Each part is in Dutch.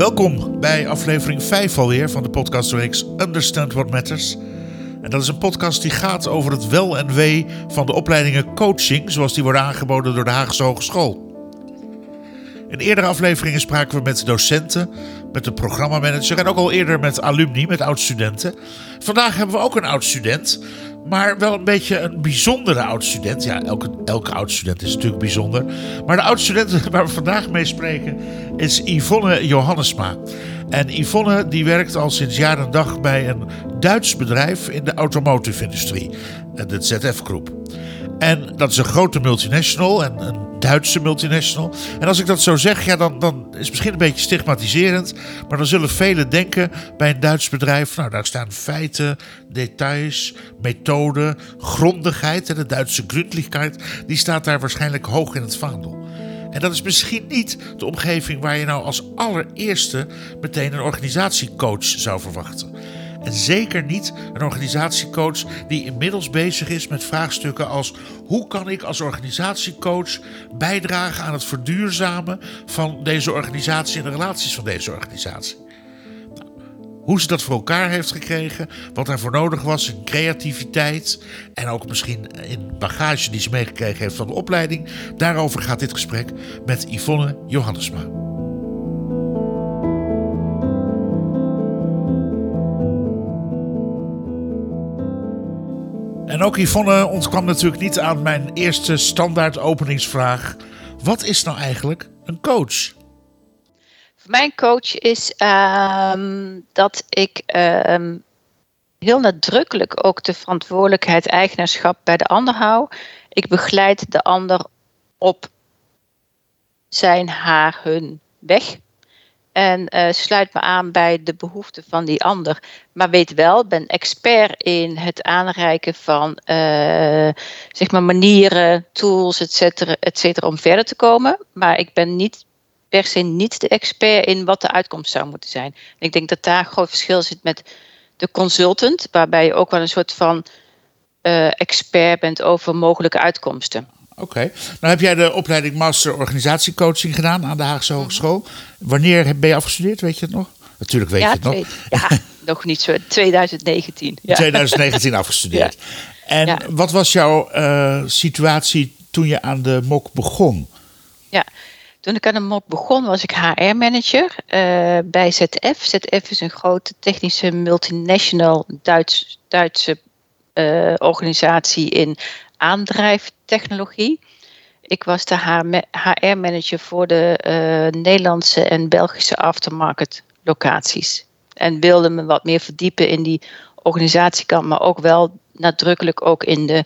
Welkom bij aflevering 5 alweer van de podcastreeks Understand What Matters. En dat is een podcast die gaat over het wel en wee van de opleidingen coaching, zoals die worden aangeboden door de Haagse Hogeschool. In eerdere afleveringen spraken we met docenten, met de programmamanager en ook al eerder met alumni, met oud-studenten. Vandaag hebben we ook een oud-student, maar wel een beetje een bijzondere oud-student. Ja, elke, elke oud-student is natuurlijk bijzonder. Maar de oud-student waar we vandaag mee spreken is Yvonne Johannesma. En Yvonne die werkt al sinds jaar en dag bij een Duits bedrijf in de automotive-industrie, de ZF Groep. En dat is een grote multinational en een Duitse multinational. En als ik dat zo zeg, ja, dan, dan is het misschien een beetje stigmatiserend. Maar dan zullen velen denken bij een Duits bedrijf. Nou, daar staan feiten, details, methoden, grondigheid. En de Duitse Gründlichkeit, die staat daar waarschijnlijk hoog in het vaandel. En dat is misschien niet de omgeving waar je nou als allereerste meteen een organisatiecoach zou verwachten. En zeker niet een organisatiecoach die inmiddels bezig is met vraagstukken als hoe kan ik als organisatiecoach bijdragen aan het verduurzamen van deze organisatie en de relaties van deze organisatie. Nou, hoe ze dat voor elkaar heeft gekregen, wat daarvoor nodig was in creativiteit en ook misschien in bagage die ze meegekregen heeft van de opleiding, daarover gaat dit gesprek met Yvonne Johannesma. En ook Yvonne ontkwam natuurlijk niet aan mijn eerste standaard openingsvraag. Wat is nou eigenlijk een coach? Mijn coach is um, dat ik um, heel nadrukkelijk ook de verantwoordelijkheid, eigenaarschap bij de ander hou. Ik begeleid de ander op zijn, haar, hun weg. En uh, sluit me aan bij de behoeften van die ander. Maar weet wel, ben expert in het aanreiken van uh, zeg maar manieren, tools, et cetera, et cetera, om verder te komen. Maar ik ben niet per se niet de expert in wat de uitkomst zou moeten zijn. En ik denk dat daar een groot verschil zit met de consultant, waarbij je ook wel een soort van uh, expert bent over mogelijke uitkomsten. Oké. Okay. Nou heb jij de opleiding Master Organisatiecoaching gedaan aan de Haagse mhm. Hogeschool. Wanneer ben je afgestudeerd? Weet je het nog? Natuurlijk weet ja, je het nog. Ja, nog niet zo. 2019. Ja. 2019 afgestudeerd. En wat was jouw uh, situatie toen je aan de MOK begon? Ja, toen ik aan de MOK begon was ik HR-manager uh, bij ZF. ZF is een grote technische multinational Duits, Duitse uh, organisatie in aandrijftechnologie. Ik was de HR-manager voor de uh, Nederlandse en Belgische aftermarket locaties. En wilde me wat meer verdiepen in die organisatiekant, maar ook wel nadrukkelijk ook in de,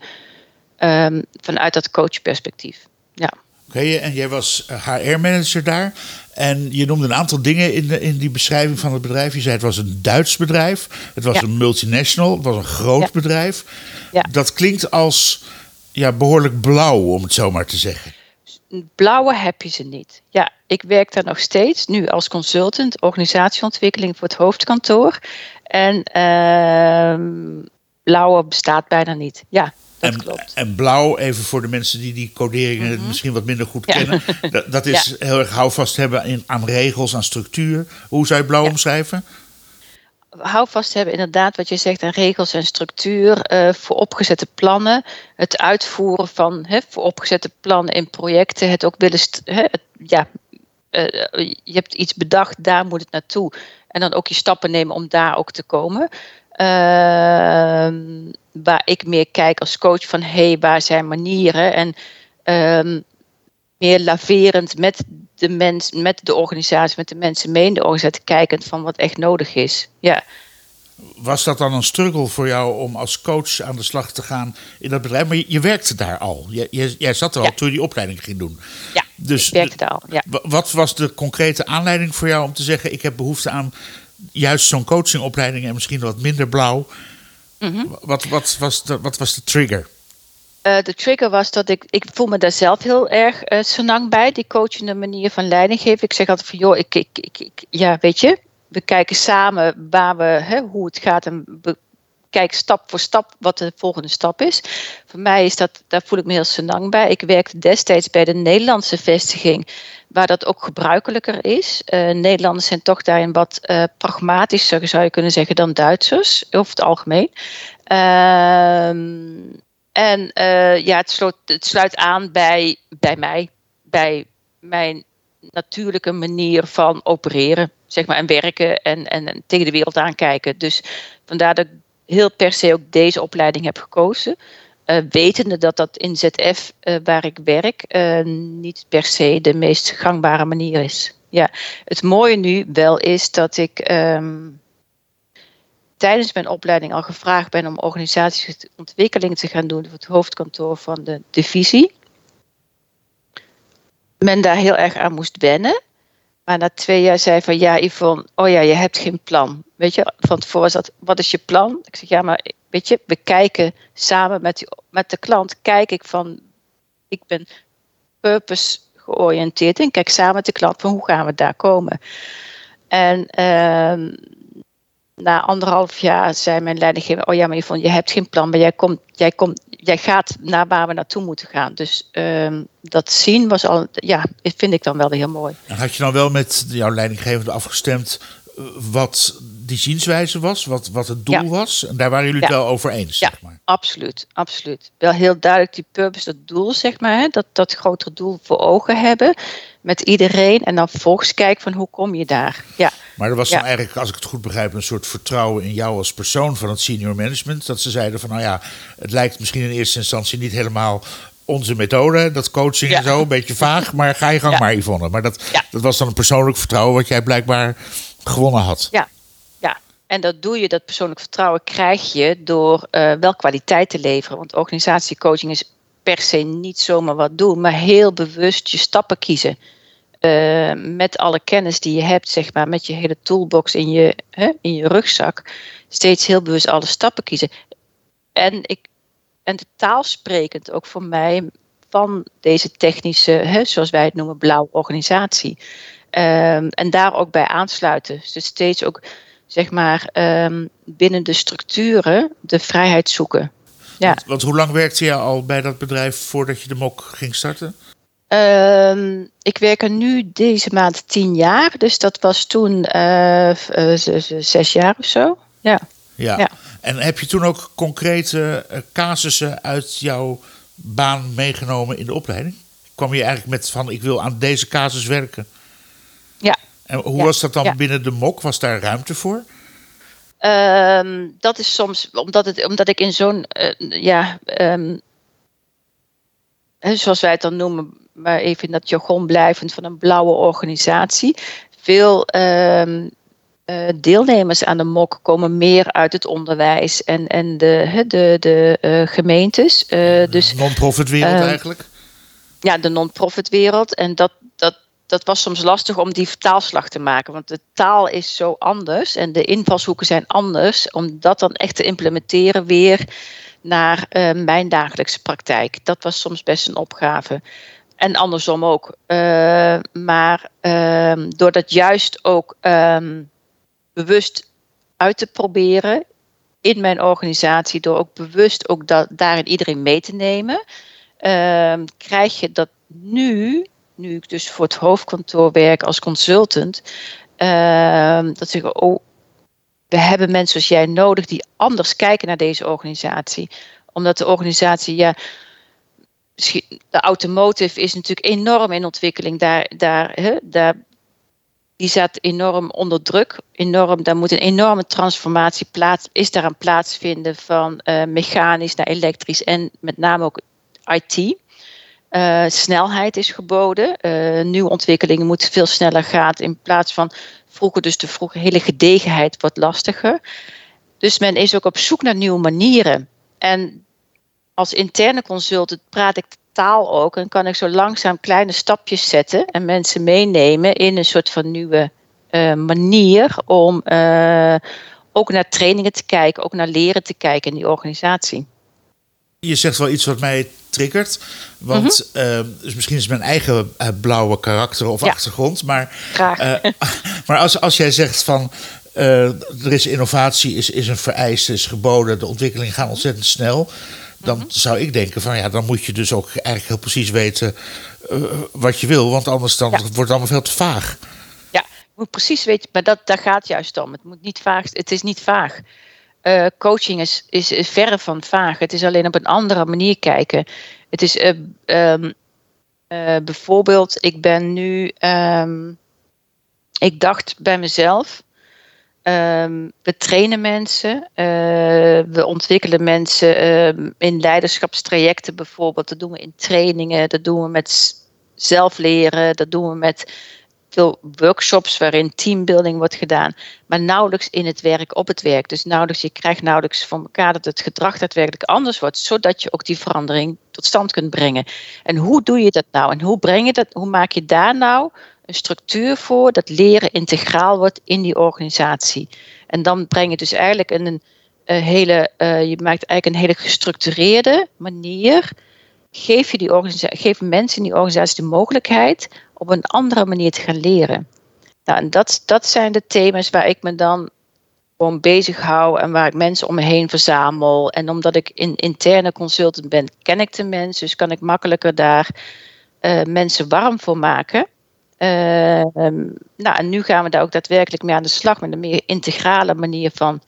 um, vanuit dat coachperspectief. Ja. Oké, okay, en jij was HR-manager daar. En je noemde een aantal dingen in, de, in die beschrijving van het bedrijf. Je zei het was een Duits bedrijf, het was ja. een multinational, het was een groot ja. bedrijf. Ja. Dat klinkt als ja, behoorlijk blauw, om het zo maar te zeggen. Blauwe heb je ze niet. Ja, ik werk daar nog steeds, nu als consultant, organisatieontwikkeling voor het hoofdkantoor. En uh, blauwe bestaat bijna niet. Ja, dat en, klopt. En blauw, even voor de mensen die die coderingen mm -hmm. misschien wat minder goed ja. kennen. Dat, dat is ja. heel erg houvast hebben in, aan regels, aan structuur. Hoe zou je blauw ja. omschrijven? Houvast hebben inderdaad wat je zegt aan regels en structuur uh, voor opgezette plannen. Het uitvoeren van he, voor opgezette plannen in projecten. Het ook willen, het, ja, uh, je hebt iets bedacht, daar moet het naartoe. En dan ook je stappen nemen om daar ook te komen. Uh, waar ik meer kijk als coach van hé, hey, waar zijn manieren? En ehm, meer laverend met de mens, met de organisatie, met de mensen mee in de organisatie, kijkend van wat echt nodig is. Ja. Was dat dan een struggle voor jou om als coach aan de slag te gaan in dat bedrijf? Maar je, je werkte daar al. Je, je, jij zat er al toen je die opleiding ging doen. Ja, dus, ik werkte daar al. Ja. Wat was de concrete aanleiding voor jou om te zeggen: ik heb behoefte aan juist zo'n coachingopleiding en misschien wat minder blauw? Mm -hmm. wat, wat, was de, wat was de trigger? Uh, de trigger was dat ik, ik voel me daar zelf heel erg uh, senang bij, die coachende manier van leiding geven. Ik zeg altijd van, joh, ik, ik, ik, ik ja, weet je, we kijken samen waar we, hè, hoe het gaat en we kijk stap voor stap wat de volgende stap is. Voor mij is dat, daar voel ik me heel senang bij. Ik werkte destijds bij de Nederlandse vestiging, waar dat ook gebruikelijker is. Uh, Nederlanders zijn toch daarin wat uh, pragmatischer, zou je kunnen zeggen, dan Duitsers, over het algemeen. Ehm, en uh, ja, het, het sluit aan bij, bij mij, bij mijn natuurlijke manier van opereren, zeg maar, en werken en, en, en, tegen de wereld aankijken. Dus vandaar dat ik heel per se ook deze opleiding heb gekozen. Uh, wetende dat dat in ZF, uh, waar ik werk, niet per se de meest gangbare manier is. Ja, het mooie nu wel is dat ik um, tijdens mijn opleiding al gevraagd ben om organisatieontwikkeling te gaan doen voor het hoofdkantoor van de divisie men daar heel erg aan moest wennen. Maar na twee jaar zei van ja, Yvonne, oh ja, je hebt geen plan. Weet je, van tevoren zat, wat is je plan? Ik zeg ja, maar weet je, we kijken samen met, die, met de klant, kijk ik van, ik ben purpose georiënteerd en kijk samen met de klant van hoe gaan we daar komen. En uh, na anderhalf jaar zei mijn leidinggever: Oh ja, maar Yvonne, je hebt geen plan, maar jij, komt, jij, komt, jij gaat naar waar we naartoe moeten gaan. Dus uh, dat zien was al, ja, vind ik dan wel heel mooi. En had je dan wel met jouw leidinggevende afgestemd eh, wat die zienswijze was, wat, wat het doel ja. was? En daar waren jullie het wel over eens, ja, zeg maar. absoluut, absoluut. Wel heel duidelijk die purpose, dat doel, zeg maar, hè, dat, dat grotere doel voor ogen hebben met iedereen en dan volgens kijken van hoe kom je daar. Ja. Maar er was dan eigenlijk, als ik het goed begrijp, een soort vertrouwen in jou als persoon van het senior management. Dat ze zeiden van nou ja, het lijkt misschien in eerste instantie niet helemaal onze methode, dat coaching ja. en zo, een beetje vaag, maar ga je gang ja. maar Yvonne. Maar dat, dat was dan een persoonlijk vertrouwen wat jij blijkbaar gewonnen had. Ja, ja. En dat doe je, dat persoonlijk vertrouwen krijg je door uh, wel kwaliteit te leveren. Want organisatiecoaching is per se niet zomaar wat doen, maar heel bewust je stappen kiezen. Uh, met alle kennis die je hebt, zeg maar, met je hele toolbox in je, hè, in je rugzak, steeds heel bewust alle stappen kiezen. En, ik, en de sprekend ook voor mij van deze technische, hè, zoals wij het noemen, blauwe organisatie. Um, en daar ook bij aansluiten. Dus steeds ook, zeg maar, um, binnen de structuren de vrijheid zoeken. Ja. Want, want, hoe lang werkte je al bij dat bedrijf voordat je de mok ging starten? Um, ik werk er nu deze maand tien jaar, dus dat was toen uh, uh, zes jaar of zo. Ja. Ja. ja. En heb je toen ook concrete uh, casussen uit jouw baan meegenomen in de opleiding? Kwam je eigenlijk met van ik wil aan deze casus werken? Ja. En hoe ja. was dat dan ja. binnen de mok? Was daar ruimte voor? Um, dat is soms omdat, het, omdat ik in zo'n, uh, ja, um, zoals wij het dan noemen, maar even in dat jargon blijvend van een blauwe organisatie. Veel um, uh, deelnemers aan de MOK komen meer uit het onderwijs en, en de, de, de uh, gemeentes. Uh, dus, non-profit wereld eigenlijk? Ja, de non-profit wereld. En dat, dat, dat was soms lastig om die vertaalslag te maken. Want de taal is zo anders en de invalshoeken zijn anders. Om dat dan echt te implementeren weer naar uh, mijn dagelijkse praktijk. Dat was soms best een opgave. En andersom ook. Uh, maar uh, door dat juist ook um, bewust uit te proberen in mijn organisatie, door ook bewust ook dat, daarin iedereen mee te nemen, ehm, krijg je dat nu nu ik dus voor het hoofdkantoor werk als consultant, dat zeggen, oh, we hebben mensen zoals jij nodig die anders kijken naar deze organisatie. Omdat de organisatie, ja, de automotive is natuurlijk enorm in ontwikkeling. Daar, daar, hè, daar, die staat enorm onder druk. Enorm, daar moet een enorme transformatie plaats, is daar aan plaatsvinden van uh, mechanisch naar elektrisch en met name ook IT. Uh, snelheid is geboden. Uh, nieuwe ontwikkelingen moeten veel sneller gaan. In plaats van vroeger, dus de vroege hele gedegenheid wordt lastiger. Dus men is ook op zoek naar nieuwe manieren. En als interne consultant praat ik taal ook en kan ik zo langzaam kleine stapjes zetten en mensen meenemen in een soort van nieuwe uh, manier om ook naar trainingen te kijken, ook naar leren te kijken in die organisatie. Je zegt wel iets wat mij triggert. Want mm -hmm. uh, dus misschien is mijn eigen blauwe karakter of ja. achtergrond. Maar, maar als, als jij zegt van eh, er is innovatie, is, is een vereiste, is geboden, de ontwikkelingen gaan ontzettend snel. Dan Mhm. zou ik denken van ja, dan moet je dus ook eigenlijk heel precies weten eh, wat je wil. Want anders dan Ja. wordt het allemaal veel te vaag. Ja, je moet precies weten, maar dat, daar gaat juist om. Het, moet niet vaag, het is niet vaag. Eh, coaching is, is, is verre van vaag. Het is alleen op een andere manier kijken. Het is eh, ehm, eh, bijvoorbeeld, ik ben nu, ehm, ik dacht bij mezelf, ehm, we trainen mensen, eh, we ontwikkelen mensen ehm, in leiderschapstrajecten bijvoorbeeld. Dat doen we in trainingen, dat doen we met zelfleren, dat doen we met veel workshops waarin teambuilding wordt gedaan, maar nauwelijks in het werk op het werk. Dus nauwelijks, je krijgt nauwelijks van elkaar dat het gedrag daadwerkelijk anders wordt, zodat je ook die verandering tot stand kunt brengen. En hoe doe je dat nou? En hoe breng je dat? Hoe maak je daar nou een structuur voor dat leren integraal wordt in die organisatie? En dan breng je dus eigenlijk een, een, een hele, eh, je maakt eigenlijk een hele gestructureerde manier. Geef, je die organisa- geef mensen in die organisatie de mogelijkheid op een andere manier te gaan leren. Nou, en dat, dat zijn de thema's waar ik me dan gewoon bezig hou en waar ik mensen om me heen verzamel. En omdat ik in, interne consultant ben, ken ik de mensen, dus kan ik makkelijker daar eh, mensen warm voor maken. Eh, ehm, nou, en nu gaan we daar ook daadwerkelijk mee aan de slag met een meer integrale manier van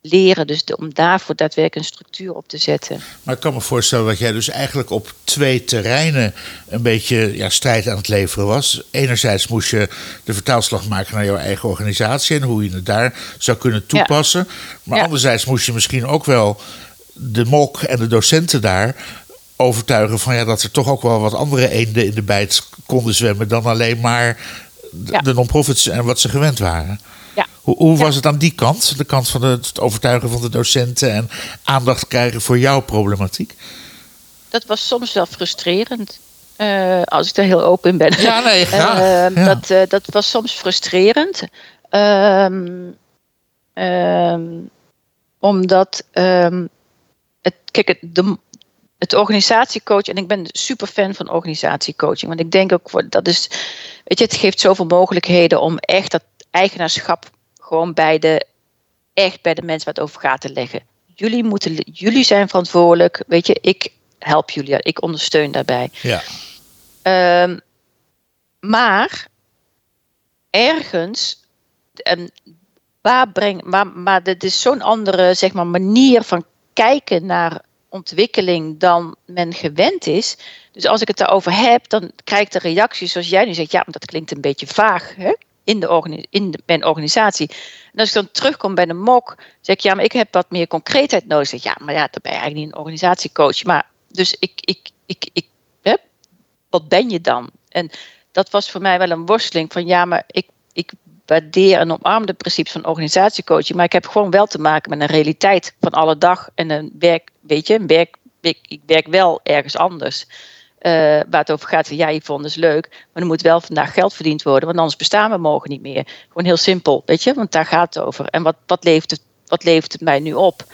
leren. Dus de- om daarvoor daadwerkelijk een structuur op te zetten. Maar ik kan me voorstellen dat jij dus eigenlijk op twee terreinen een beetje ja, strijd aan het leveren was. Enerzijds moest je de vertaalslag maken naar jouw eigen organisatie en hoe je het daar zou kunnen toepassen. Maar Ja. anderzijds moest je misschien ook wel de MOK en de docenten daar overtuigen van ja, dat er toch ook wel wat andere eenden in de bijt konden zwemmen dan alleen maar de, Ja. de non-profits en wat ze gewend waren. Ja. Hoe, hoe was het aan die kant? De kant van het, overtuigen van de docenten en aandacht krijgen voor jouw problematiek? dat was soms wel frustrerend. eh, als ik daar heel open in ben. Ja, nee, graag. Ja. dat, eh, dat was soms frustrerend. Ehm, ehm, omdat ehm, het, kijk, het, de, het organisatiecoach, en ik ben super fan van organisatiecoaching, want ik denk ook dat is, weet je, het geeft zoveel mogelijkheden om echt dat eigenaarschap gewoon bij de, echt bij de mensen waar het over gaat te leggen. Jullie, moeten, jullie zijn verantwoordelijk, weet je, ik help jullie, ik ondersteun daarbij. Ja. Ehm, maar ergens, en waar breng, maar, maar dit is zo'n andere zeg maar, manier van kijken naar ontwikkeling dan men gewend is. Dus als ik het daarover heb, dan krijg ik de reacties zoals jij nu zegt. Ja, maar dat klinkt een beetje vaag hè? In, de in mijn organisatie. En als ik dan terugkom bij de mok, zeg ik ja, maar ik heb wat meer concreetheid nodig. Zeg, ja, maar ja, dan ben je eigenlijk niet een organisatiecoach. Maar dus ik, ik, ik, ik, wat ben je dan? En dat was voor mij wel een worsteling van ja, maar ik, ik waardeer en omarm de principes van organisatiecoaching, maar ik heb gewoon wel te maken met een realiteit van alle dag en een werk, weet je, een werk, ik, ik werk wel ergens anders. eh, waar het over gaat ja, Yvonne is leuk, maar er moet wel vandaag geld verdiend worden, want anders bestaan we morgen niet meer. Gewoon heel simpel, weet je, want daar gaat het over. En wat, wat, levert, het, wat levert het mij nu op?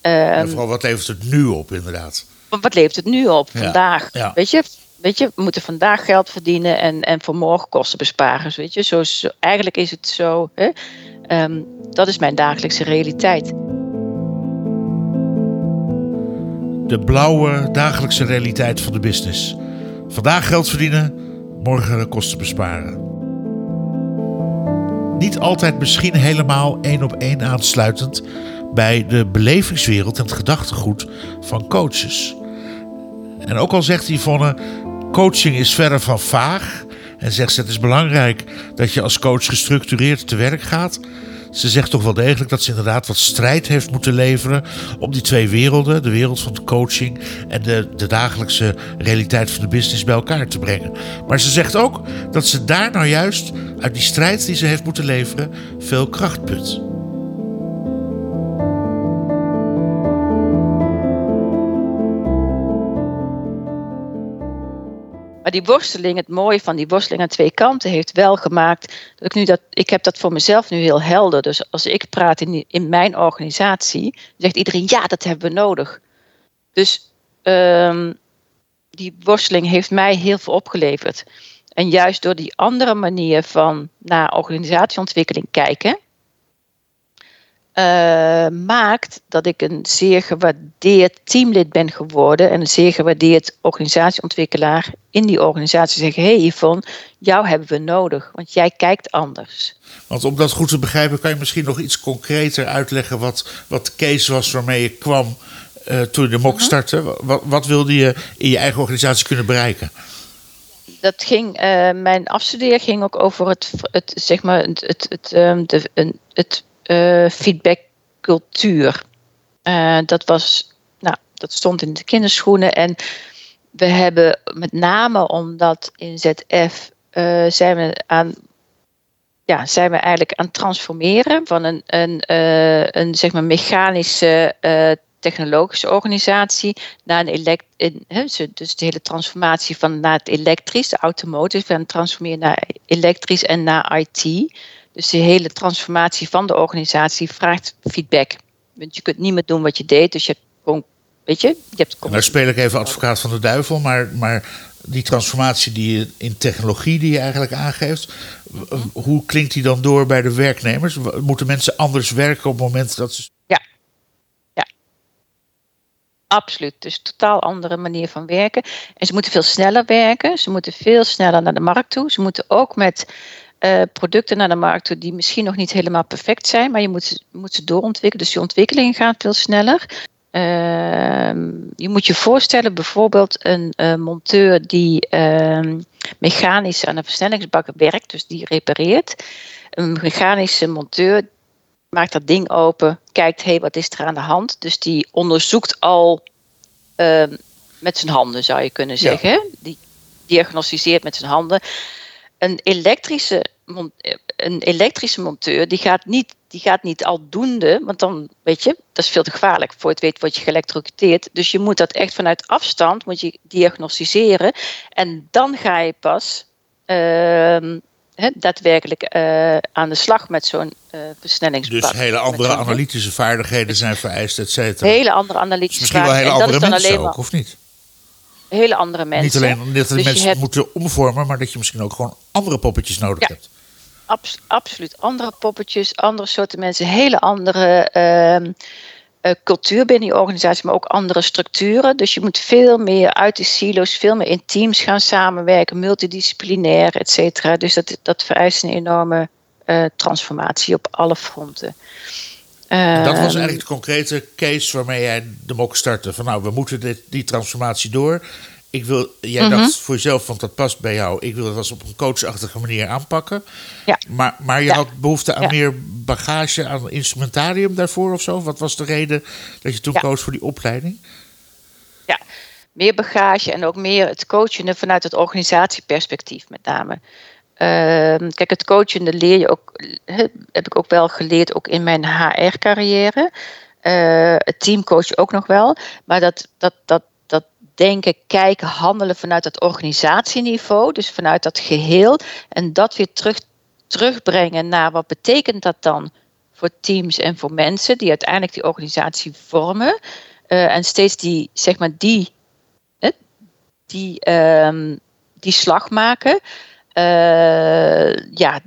En Ehm, vooral wat levert het nu op, inderdaad. wat wat levert het nu op, Ja, vandaag? ja. Weet, je, weet je, we moeten vandaag geld verdienen en, en voor morgen kosten besparen. Weet je, zo, zo- eigenlijk is het zo. Hè? Ehm, dat is mijn dagelijkse realiteit. De blauwe dagelijkse realiteit van de business. Vandaag geld verdienen, morgen kosten besparen. Niet altijd misschien helemaal één op één aansluitend bij de belevingswereld en het gedachtegoed van coaches. En ook al zegt Yvonne, coaching is verre van vaag. En zegt ze, het is belangrijk dat je als coach gestructureerd te werk gaat. Ze zegt toch wel degelijk dat ze inderdaad wat strijd heeft moeten leveren om die twee werelden, de wereld van de coaching en de, de dagelijkse realiteit van de business bij elkaar te brengen. Maar ze zegt ook dat ze daar nou juist uit die strijd die ze heeft moeten leveren veel kracht put. Maar die worsteling, het mooie van die worsteling aan twee kanten, heeft wel gemaakt dat ik nu dat. Ik heb dat voor mezelf nu heel helder. Dus als ik praat in, in mijn organisatie, zegt iedereen ja, dat hebben we nodig. Dus ehm, die worsteling heeft mij heel veel opgeleverd. En juist door die andere manier van naar organisatieontwikkeling kijken, uh, maakt dat ik een zeer gewaardeerd teamlid ben geworden en een zeer gewaardeerd organisatieontwikkelaar in die organisatie zeggen: Hé hey Yvonne, jou hebben we nodig, want jij kijkt anders. Want om dat goed te begrijpen, kan je misschien nog iets concreter uitleggen wat, wat de case was waarmee je kwam uh, toen je de MOK mhm. startte. Wat, wat wilde je in je eigen organisatie kunnen bereiken? dat ging, uh, mijn afstudeer ging ook over het, het zeg maar, het, het, het, um, de, een, het feedbackcultuur. Uh, dat was, nou, dat stond in de kinderschoenen en we hebben met name omdat in ZF zijn we aan ja, zijn we eigenlijk aan het transformeren van een, een, een zeg maar mechanische technologische organisatie naar een elekt, in, dus de hele transformatie van naar het elektrisch, de automotive, en transformeren naar elektrisch en naar IT. Dus de hele transformatie van de organisatie vraagt feedback. Want je kunt niet meer doen wat je deed, dus je hebt gewoon, weet je, je hebt. Nou speel ik even advocaat van de duivel, maar, maar die transformatie die je in technologie die je eigenlijk aangeeft, hoe klinkt die dan door bij de werknemers? Moeten mensen anders werken op het moment dat ze Absoluut. Dus totaal andere manier van werken. En ze moeten veel sneller werken. Ze moeten veel sneller naar de markt toe. Ze moeten ook met uh, producten naar de markt toe die misschien nog niet helemaal perfect zijn, maar je moet, moet ze doorontwikkelen. Dus je ontwikkeling gaat veel sneller. Uh, je moet je voorstellen, bijvoorbeeld een uh, monteur die ehm, mechanisch aan een versnellingsbak werkt, dus die repareert. Een mechanische monteur maakt dat ding open, kijkt, hé, hey, wat is er aan de hand? Dus die onderzoekt al ehm, met zijn handen, zou je kunnen zeggen. Die diagnosticeert met zijn handen. Een elektrische, een elektrische monteur, die gaat niet, die gaat niet aldoende, want dan, weet je, dat is veel te gevaarlijk. Voor het weet word je geëlektrocuteerd. Dus je moet dat echt vanuit afstand, moet je diagnosticeren. En dan ga je pas uh, daadwerkelijk uh, aan de slag met zo'n uh. Dus hele andere analytische vaardigheden zijn vereist, et cetera. Hele andere analytische dus misschien wel hele andere mensen ook, of niet? Hele andere mensen. Niet alleen dat dus mensen hebt... moeten omvormen, maar dat je misschien ook gewoon andere poppetjes nodig ja, hebt. Abs absoluut. Andere poppetjes, andere soorten mensen, hele andere uh, uh, cultuur binnen je organisatie, maar ook andere structuren. Dus je moet veel meer uit de silo's, veel meer in teams gaan samenwerken, multidisciplinair, et cetera. Dus dat, dat vereist een enorme uh, transformatie op alle fronten. dat was ehm, eigenlijk de concrete case waarmee jij de mok startte. Van nou, we moeten dit, die transformatie door. Ik wil, jij mm dacht voor jezelf, want dat past bij jou. Ik wil het op een coachachtige manier aanpakken. Ja. Maar, maar je had behoefte aan meer bagage, aan instrumentarium daarvoor of zo. Wat was de reden dat je toen koos voor die opleiding? Ja, meer bagage en ook meer het coachen vanuit het organisatieperspectief met name. Uh, kijk, het coachende leer je ook, heb ik ook wel geleerd, ook in mijn HR-carrière. Uh, het teamcoach ook nog wel. Maar dat, dat, dat, denken, kijken, handelen vanuit dat organisatieniveau, dus vanuit dat geheel, en dat weer terug, terugbrengen naar wat betekent dat dan voor teams en voor mensen die uiteindelijk die organisatie vormen. Uh, en steeds die, zeg maar, die, die, um, die slag maken. Uh, ja,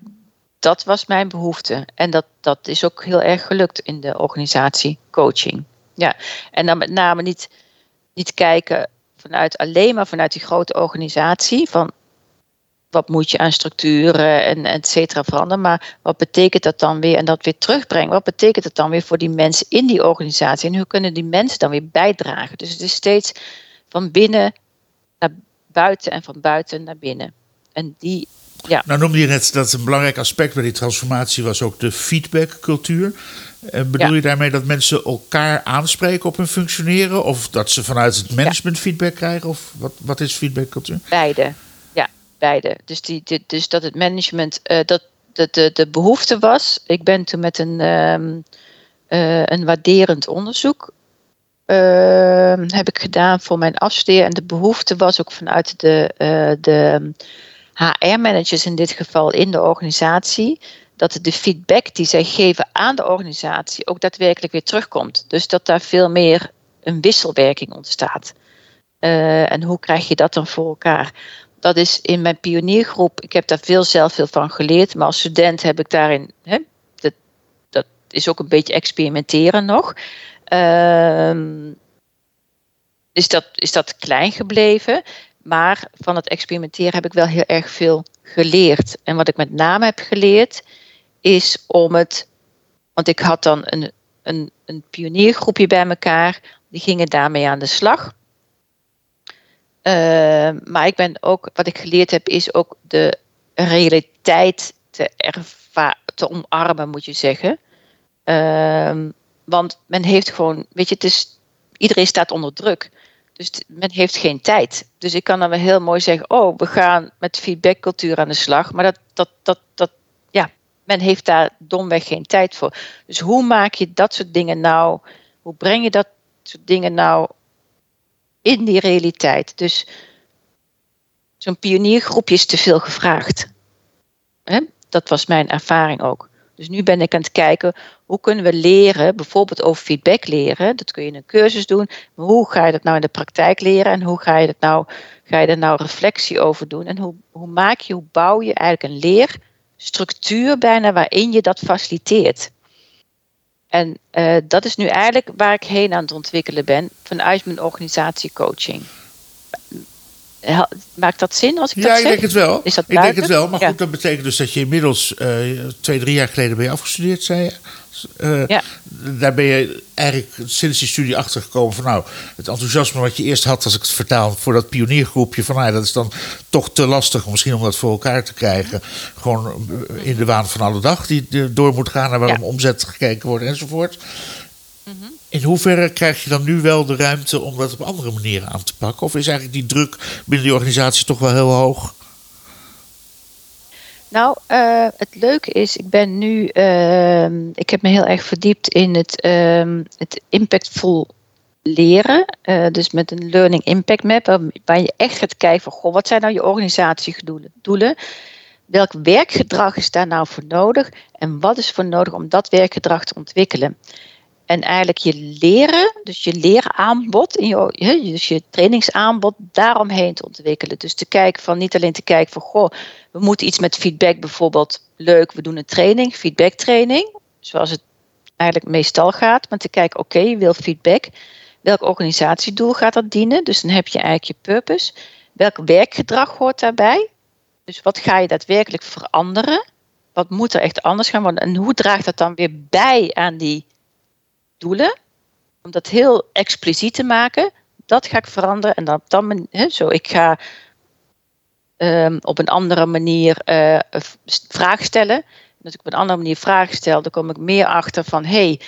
dat was mijn behoefte. En dat, dat is ook heel erg gelukt in de organisatie coaching. Ja, en dan met name niet, niet kijken vanuit alleen maar vanuit die grote organisatie van wat moet je aan structuren en et cetera veranderen, maar wat betekent dat dan weer en dat weer terugbrengen? Wat betekent dat dan weer voor die mensen in die organisatie en hoe kunnen die mensen dan weer bijdragen? Dus het is steeds van binnen naar buiten en van buiten naar binnen. En die ja. Nou noemde je net dat een belangrijk aspect bij die transformatie was ook de feedbackcultuur. Uh, bedoel je daarmee dat mensen elkaar aanspreken op hun functioneren? Of dat ze vanuit het management feedback krijgen? Of wat, wat is feedbackcultuur? Beide, ja, beide. Dus, die, dus dat het management, uh, dat de, de, de behoefte was. Ik ben toen met een, um, uh, een waarderend onderzoek ehm, heb ik gedaan voor mijn afstudeer. En de behoefte was ook vanuit de, de HR-managers in dit geval in de organisatie, dat de feedback die zij geven aan de organisatie ook daadwerkelijk weer terugkomt. Dus dat daar veel meer een wisselwerking ontstaat. Uh, en hoe krijg je dat dan voor elkaar? Dat is in mijn pioniergroep, ik heb daar veel zelf veel van geleerd, maar als student heb ik daarin, hè, dat, dat, is ook een beetje experimenteren nog. Ehm, is, dat, is dat klein gebleven. Maar van het experimenteren heb ik wel heel erg veel geleerd. En wat ik met name heb geleerd, is om het. Want ik had dan een, een, een pioniergroepje bij elkaar, die gingen daarmee aan de slag. Uh, maar ik ben ook, wat ik geleerd heb, is ook de realiteit te, te omarmen, moet je zeggen. Uh, want men heeft gewoon, weet je, het is, iedereen staat onder druk. Dus men heeft geen tijd. Dus ik kan dan wel heel mooi zeggen: Oh, we gaan met feedbackcultuur aan de slag. Maar dat, dat, dat, dat, men heeft daar domweg geen tijd voor. Dus hoe maak je dat soort dingen nou? Hoe breng je dat soort dingen nou in die realiteit? Dus zo'n pioniergroepje is te veel gevraagd. Dat was mijn ervaring ook. Dus nu ben ik aan het kijken hoe kunnen we leren, bijvoorbeeld over feedback leren. Dat kun je in een cursus doen. Maar hoe ga je dat nou in de praktijk leren en hoe ga je, dat nou, ga je er nou reflectie over doen? En hoe, hoe maak je, hoe bouw je eigenlijk een leerstructuur bijna waarin je dat faciliteert? En uh, dat is nu eigenlijk waar ik heen aan het ontwikkelen ben vanuit mijn organisatiecoaching. Maakt dat zin als ik ja, dat zeg? Ja, ik denk het wel. Is dat ik denk het wel. Maar goed, dat betekent dus dat je inmiddels uh, twee, drie jaar geleden ben je afgestudeerd, zei je. Uh, ja. Daar ben je eigenlijk sinds die studie achtergekomen van nou, het enthousiasme wat je eerst had als ik het vertaal voor dat pioniergroepje, van nou, dat is dan toch te lastig misschien om dat voor elkaar te krijgen. Gewoon in de waan van alle dag die door moet gaan naar waarom ja. omzet gekeken wordt enzovoort. Mm-hmm. In hoeverre krijg je dan nu wel de ruimte om dat op andere manieren aan te pakken? Of is eigenlijk die druk binnen die organisatie toch wel heel hoog? Nou, uh, het leuke is, ik ben nu, uh, ik heb me heel erg verdiept in het, uh, het impactful leren. Uh, dus met een learning impact map, waar je echt gaat kijken van, goh, wat zijn nou je organisatiedoelen? Welk werkgedrag is daar nou voor nodig? En wat is voor nodig om dat werkgedrag te ontwikkelen? En eigenlijk je leren, dus je leeraanbod, in je, dus je trainingsaanbod daaromheen te ontwikkelen. Dus te kijken van niet alleen te kijken van goh, we moeten iets met feedback bijvoorbeeld. Leuk, we doen een training, feedbacktraining, zoals het eigenlijk meestal gaat. Maar te kijken, oké, je wil feedback. Welk organisatiedoel gaat dat dienen? Dus dan heb je eigenlijk je purpose. Welk werkgedrag hoort daarbij? Dus wat ga je daadwerkelijk veranderen? Wat moet er echt anders gaan worden? En hoe draagt dat dan weer bij aan die doelen, om dat heel expliciet te maken, dat ga ik veranderen. En dan manier, zo, ik ga um, op een andere manier uh, vragen stellen. Dat ik op een andere manier vragen stel, dan kom ik meer achter van hé, hey,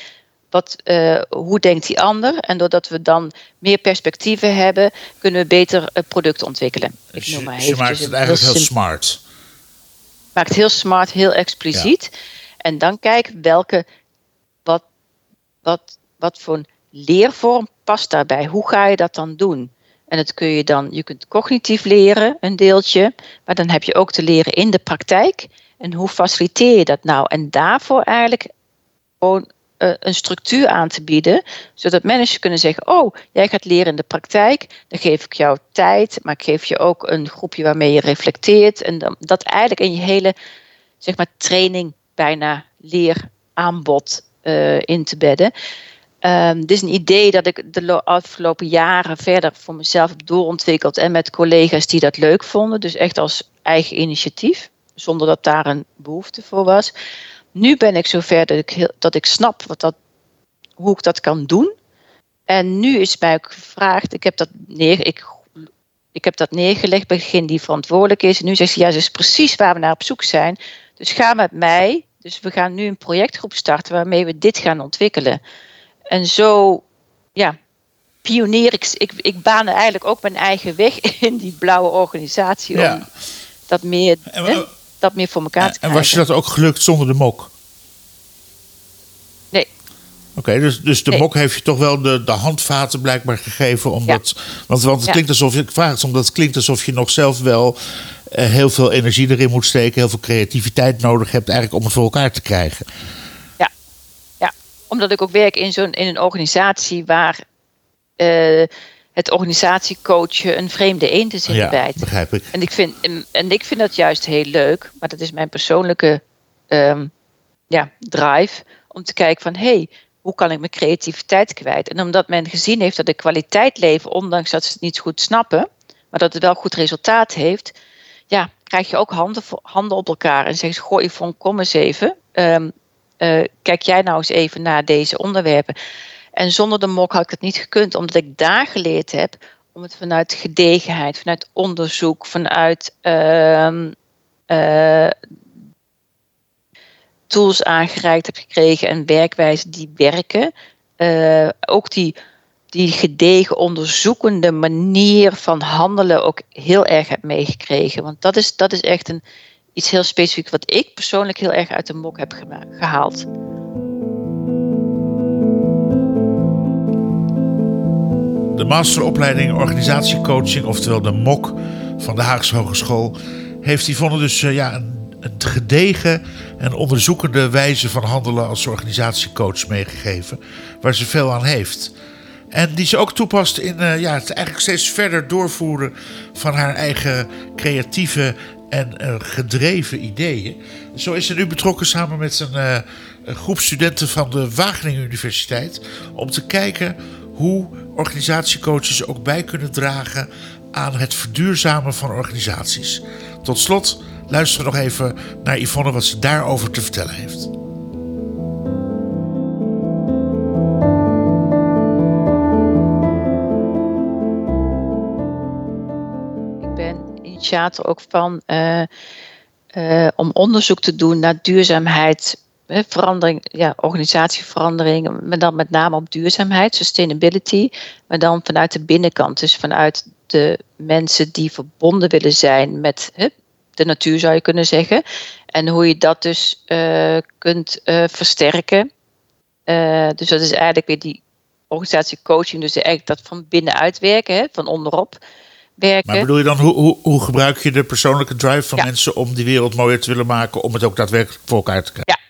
wat, uh, hoe denkt die ander? En doordat we dan meer perspectieven hebben, kunnen we beter uh, producten ontwikkelen. Dus ik noem maar je maakt het eigenlijk heel, heel smart. Maakt heel smart, heel expliciet. Ja. En dan kijk welke wat, wat voor leervorm past daarbij? Hoe ga je dat dan doen? En dat kun je dan, je kunt cognitief leren, een deeltje, maar dan heb je ook te leren in de praktijk. En hoe faciliteer je dat nou? En daarvoor eigenlijk gewoon uh, een structuur aan te bieden, zodat managers kunnen zeggen: Oh, jij gaat leren in de praktijk, dan geef ik jou tijd, maar ik geef je ook een groepje waarmee je reflecteert. En dat eigenlijk in je hele zeg maar, training bijna leeraanbod uh, in te bedden. Um, dit is een idee dat ik de afgelopen jaren verder voor mezelf heb doorontwikkeld en met collega's die dat leuk vonden. Dus echt als eigen initiatief, zonder dat daar een behoefte voor was. Nu ben ik zover dat ik, dat ik snap wat dat, hoe ik dat kan doen. En nu is mij ook gevraagd, ik heb dat, neer, ik, ik heb dat neergelegd bij degene die verantwoordelijk is. En nu zegt ze, ja, dat is precies waar we naar op zoek zijn. Dus ga met mij dus we gaan nu een projectgroep starten waarmee we dit gaan ontwikkelen. En zo, ja, pionier ik, ik, ik baan eigenlijk ook mijn eigen weg in die blauwe organisatie. Ja. Om dat meer, en, hè, dat meer voor elkaar te krijgen. En was je dat ook gelukt zonder de mok? Nee. Oké, dus, dus de nee. mok heeft je toch wel de, de handvaten blijkbaar gegeven. Omdat, ja. want, want het klinkt alsof je, ik vraag het omdat het klinkt alsof je nog zelf wel heel veel energie erin moet steken, heel veel creativiteit nodig hebt, eigenlijk om het voor elkaar te krijgen. Ja, ja. omdat ik ook werk in, zo'n, in een organisatie waar uh, het organisatiecoachen een vreemde eend is in ja, de bijt. begrijp ik. En ik, vind, en ik vind dat juist heel leuk, maar dat is mijn persoonlijke um, ja, drive om te kijken van hé, hey, hoe kan ik mijn creativiteit kwijt? En omdat men gezien heeft dat de kwaliteit leven, ondanks dat ze het niet goed snappen, maar dat het wel goed resultaat heeft, ja, krijg je ook handen, handen op elkaar en zeggen ze, goh Yvonne, kom eens even. Ehm, eh, kijk jij nou eens even naar deze onderwerpen. En zonder de mok had ik het niet gekund, omdat ik daar geleerd heb om het vanuit gedegenheid, vanuit onderzoek, vanuit uh, uh, tools aangereikt heb gekregen en werkwijzen die werken. Uh, ook die, die gedegen onderzoekende manier van handelen ook heel erg heb meegekregen. Want dat is, dat is echt een, iets heel specifiek wat ik persoonlijk heel erg uit de mok heb gehaald. De masteropleiding organisatiecoaching, oftewel de MOK van de Haagse Hogeschool, heeft Yvonne dus uh, ja, een, een, gedegen en onderzoekende wijze van handelen als organisatiecoach meegegeven, waar ze veel aan heeft. En die ze ook toepast in uh, ja, het eigenlijk steeds verder doorvoeren van haar eigen creatieve en uh, gedreven ideeën. Zo is ze nu betrokken samen met een, een groep studenten van de Wageningen Universiteit om te kijken hoe organisatiecoaches ook bij kunnen dragen aan het verduurzamen van organisaties. Tot slot luisteren we nog even naar Yvonne wat ze daarover te vertellen heeft. Initiator ook van uh, uh, om onderzoek te doen naar duurzaamheid verandering, ja, organisatieverandering, maar dan met name op duurzaamheid, sustainability, maar dan vanuit de binnenkant, dus vanuit de mensen die verbonden willen zijn met de natuur, zou je kunnen zeggen. En hoe je dat dus uh, kunt versterken. Dus dat is eigenlijk weer die organisatiecoaching, dus eigenlijk dat van binnenuit werken, hè, van onderop. Werken. Maar bedoel je dan, hoe, hoe, hoe gebruik je de persoonlijke drive van ja. mensen om die wereld mooier te willen maken, om het ook daadwerkelijk voor elkaar te krijgen? Ja,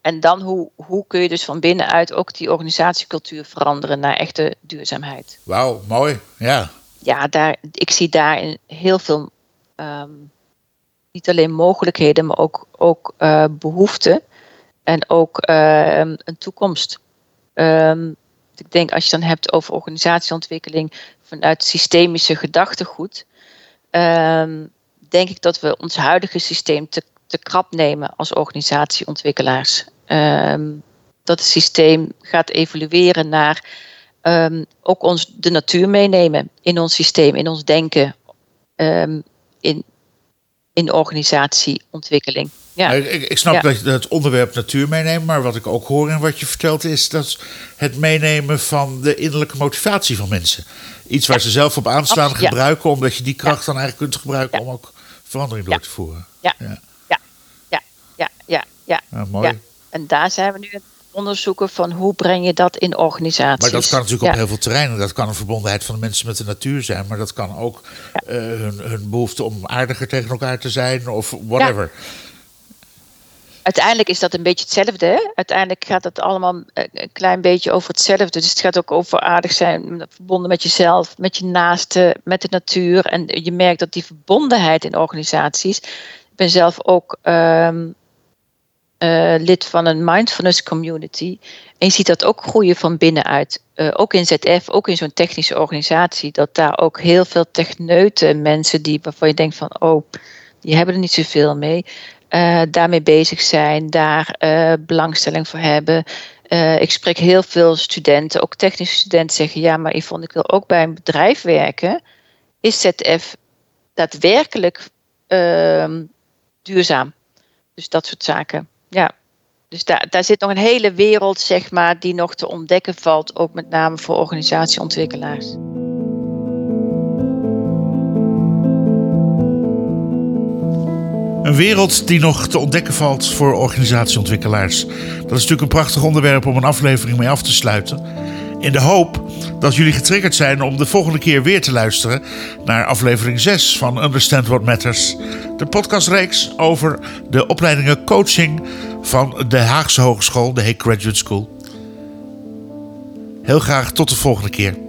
en dan hoe, hoe kun je dus van binnenuit ook die organisatiecultuur veranderen naar echte duurzaamheid. Wauw, mooi. Ja. Ja, daar, ik zie daarin heel veel, um, niet alleen mogelijkheden, maar ook, ook uh, behoeften en ook uh, een toekomst. Um, ik denk als je dan hebt over organisatieontwikkeling vanuit systemische gedachtegoed, um, denk ik dat we ons huidige systeem te, te krap nemen als organisatieontwikkelaars. Um, dat het systeem gaat evolueren naar um, ook ons de natuur meenemen in ons systeem, in ons denken, in, in organisatieontwikkeling. Ja. Ik, ik snap ja. dat je het onderwerp natuur meeneemt, maar wat ik ook hoor in wat je vertelt is dat het meenemen van de innerlijke motivatie van mensen. Iets waar ja. ze zelf op aanslaan Absoluut, gebruiken, omdat je die kracht dan eigenlijk kunt gebruiken om ook verandering door te voeren. Ja, ja, ja, ja, ja. ja, ja. mooi. En daar zijn we nu aan het onderzoeken van hoe breng je dat in organisaties. Maar dat kan natuurlijk op heel veel terreinen. Dat kan een verbondenheid van de mensen met de natuur zijn. Maar dat kan ook uh, hun, hun, behoefte om aardiger tegen elkaar te zijn of whatever. Ja. Uiteindelijk is dat een beetje hetzelfde. Uiteindelijk gaat het allemaal een klein beetje over hetzelfde. Dus het gaat ook over aardig zijn, verbonden met jezelf, met je naaste, met de natuur. En je merkt dat die verbondenheid in organisaties. Ik ben zelf ook um, uh, lid van een mindfulness community. En je ziet dat ook groeien van binnenuit. Uh, ook in ZF, ook in zo'n technische organisatie. Dat daar ook heel veel techneuten, mensen die, waarvan je denkt van, oh, die hebben er niet zoveel mee. Uh, daarmee bezig zijn, daar belangstelling voor hebben. ik spreek heel veel studenten, ook technische studenten, zeggen: Ja, maar Yvonne, ik wil ook bij een bedrijf werken. Is ZF daadwerkelijk ehm, duurzaam? Dus dat soort zaken ja. Dus daar, daar zit nog een hele wereld, zeg maar, die nog te ontdekken valt, ook met name voor organisatieontwikkelaars. Een wereld die nog te ontdekken valt voor organisatieontwikkelaars. Dat is natuurlijk een prachtig onderwerp om een aflevering mee af te sluiten. In de hoop dat jullie getriggerd zijn om de volgende keer weer te luisteren naar aflevering 6 van Understand What Matters. De podcastreeks over de opleidingen coaching van de Haagse Hogeschool, de Hague Graduate School. Heel graag tot de volgende keer.